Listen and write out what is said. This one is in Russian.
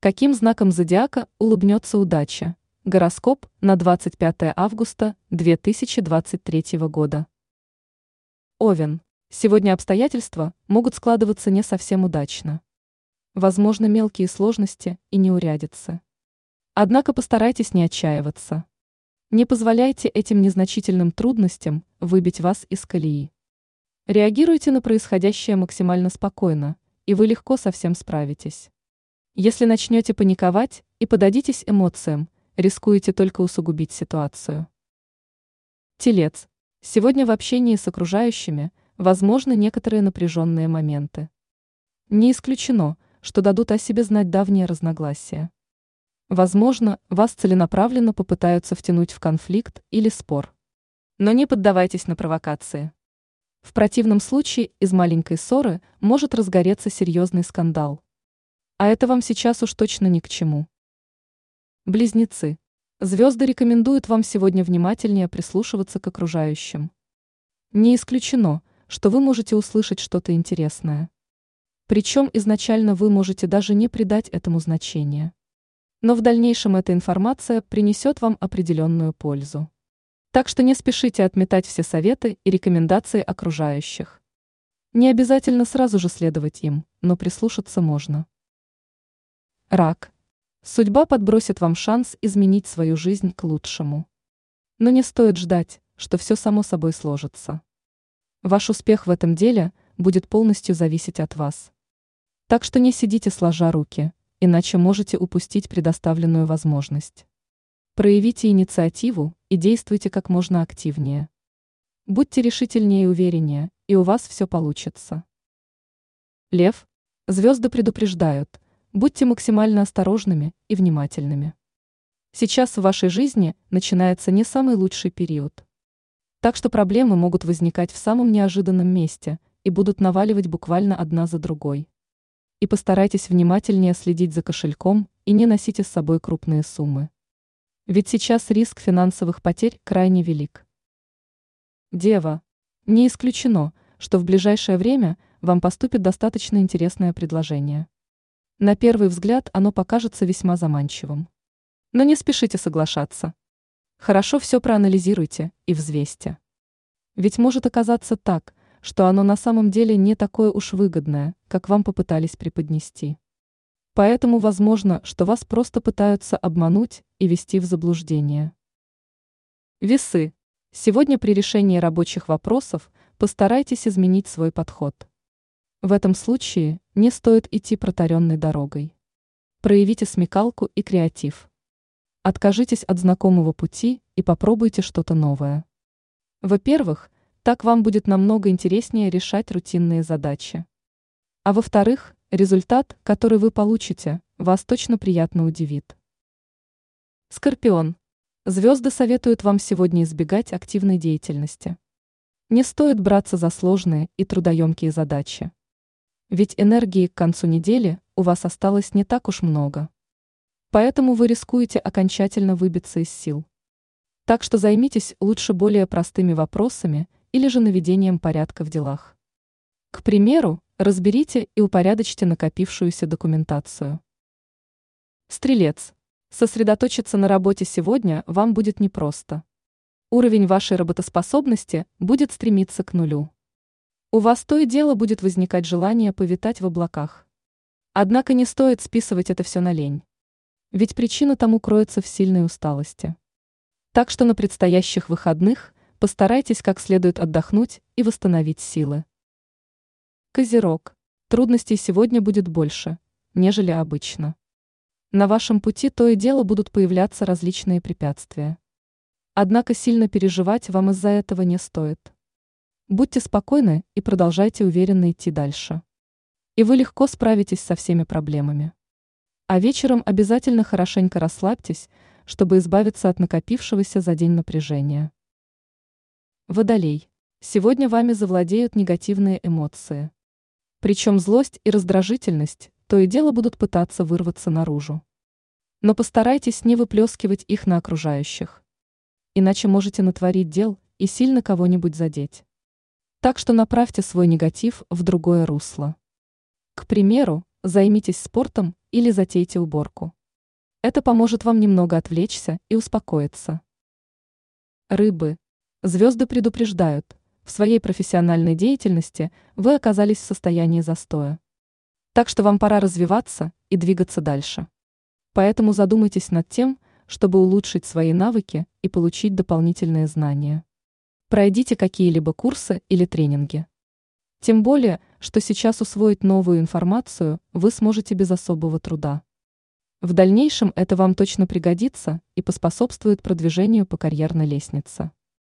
Каким знаком зодиака улыбнется удача? Гороскоп на 25 августа 2023 года. Овен. Сегодня обстоятельства могут складываться не совсем удачно. Возможно, мелкие сложности и неурядицы. Однако постарайтесь не отчаиваться. Не позволяйте этим незначительным трудностям выбить вас из колеи. Реагируйте на происходящее максимально спокойно, и вы легко со всем справитесь. Если начнете паниковать и подадитесь эмоциям, рискуете только усугубить ситуацию. Телец. Сегодня в общении с окружающими возможны некоторые напряженные моменты. Не исключено, что дадут о себе знать давние разногласия. Возможно, вас целенаправленно попытаются втянуть в конфликт или спор. Но не поддавайтесь на провокации. В противном случае из маленькой ссоры может разгореться серьезный скандал. А это вам сейчас уж точно ни к чему. Близнецы. Звезды рекомендуют вам сегодня внимательнее прислушиваться к окружающим. Не исключено, что вы можете услышать что-то интересное. Причем изначально вы можете даже не придать этому значения. Но в дальнейшем эта информация принесет вам определенную пользу. Так что не спешите отметать все советы и рекомендации окружающих. Не обязательно сразу же следовать им, но прислушаться можно. Рак. Судьба подбросит вам шанс изменить свою жизнь к лучшему. Но не стоит ждать, что все само собой сложится. Ваш успех в этом деле будет полностью зависеть от вас. Так что не сидите сложа руки, иначе можете упустить предоставленную возможность. Проявите инициативу и действуйте как можно активнее. Будьте решительнее и увереннее, и у вас все получится. Лев. Звезды предупреждают – Будьте максимально осторожными и внимательными. Сейчас в вашей жизни начинается не самый лучший период. Так что проблемы могут возникать в самом неожиданном месте и будут наваливать буквально одна за другой. И постарайтесь внимательнее следить за кошельком и не носите с собой крупные суммы. Ведь сейчас риск финансовых потерь крайне велик. Дева. Не исключено, что в ближайшее время вам поступит достаточно интересное предложение. На первый взгляд оно покажется весьма заманчивым. Но не спешите соглашаться. Хорошо все проанализируйте и взвесьте. Ведь может оказаться так, что оно на самом деле не такое уж выгодное, как вам попытались преподнести. Поэтому возможно, что вас просто пытаются обмануть и ввести в заблуждение. Весы. Сегодня при решении рабочих вопросов постарайтесь изменить свой подход. В этом случае не стоит идти протаренной дорогой. Проявите смекалку и креатив. Откажитесь от знакомого пути и попробуйте что-то новое. Во-первых, так вам будет намного интереснее решать рутинные задачи. А во-вторых, результат, который вы получите, вас точно приятно удивит. Скорпион. Звезды советуют вам сегодня избегать активной деятельности. Не стоит браться за сложные и трудоемкие задачи. Ведь энергии к концу недели у вас осталось не так уж много. Поэтому вы рискуете окончательно выбиться из сил. Так что займитесь лучше более простыми вопросами или же наведением порядка в делах. К примеру, разберите и упорядочьте накопившуюся документацию. Стрелец. Сосредоточиться на работе сегодня вам будет непросто. Уровень вашей работоспособности будет стремиться к нулю. У вас то и дело будет возникать желание повитать в облаках. Однако не стоит списывать это все на лень. Ведь причина тому кроется в сильной усталости. Так что на предстоящих выходных постарайтесь как следует отдохнуть и восстановить силы. Козерог. Трудностей сегодня будет больше, нежели обычно. На вашем пути то и дело будут появляться различные препятствия. Однако сильно переживать вам из-за этого не стоит. Будьте спокойны и продолжайте уверенно идти дальше. И вы легко справитесь со всеми проблемами. А вечером обязательно хорошенько расслабьтесь, чтобы избавиться от накопившегося за день напряжения. Водолей. Сегодня вами завладеют негативные эмоции. Причем злость и раздражительность то и дело будут пытаться вырваться наружу. Но постарайтесь не выплескивать их на окружающих. Иначе можете натворить дел и сильно кого-нибудь задеть. Так что направьте свой негатив в другое русло. К примеру, займитесь спортом или затейте уборку. Это поможет вам немного отвлечься и успокоиться. Рыбы. Звезды предупреждают, в своей профессиональной деятельности вы оказались в состоянии застоя. Так что вам пора развиваться и двигаться дальше. Поэтому задумайтесь над тем, чтобы улучшить свои навыки и получить дополнительные знания. Пройдите какие-либо курсы или тренинги. Тем более, что сейчас усвоить новую информацию вы сможете без особого труда. В дальнейшем это вам точно пригодится и поспособствует продвижению по карьерной лестнице.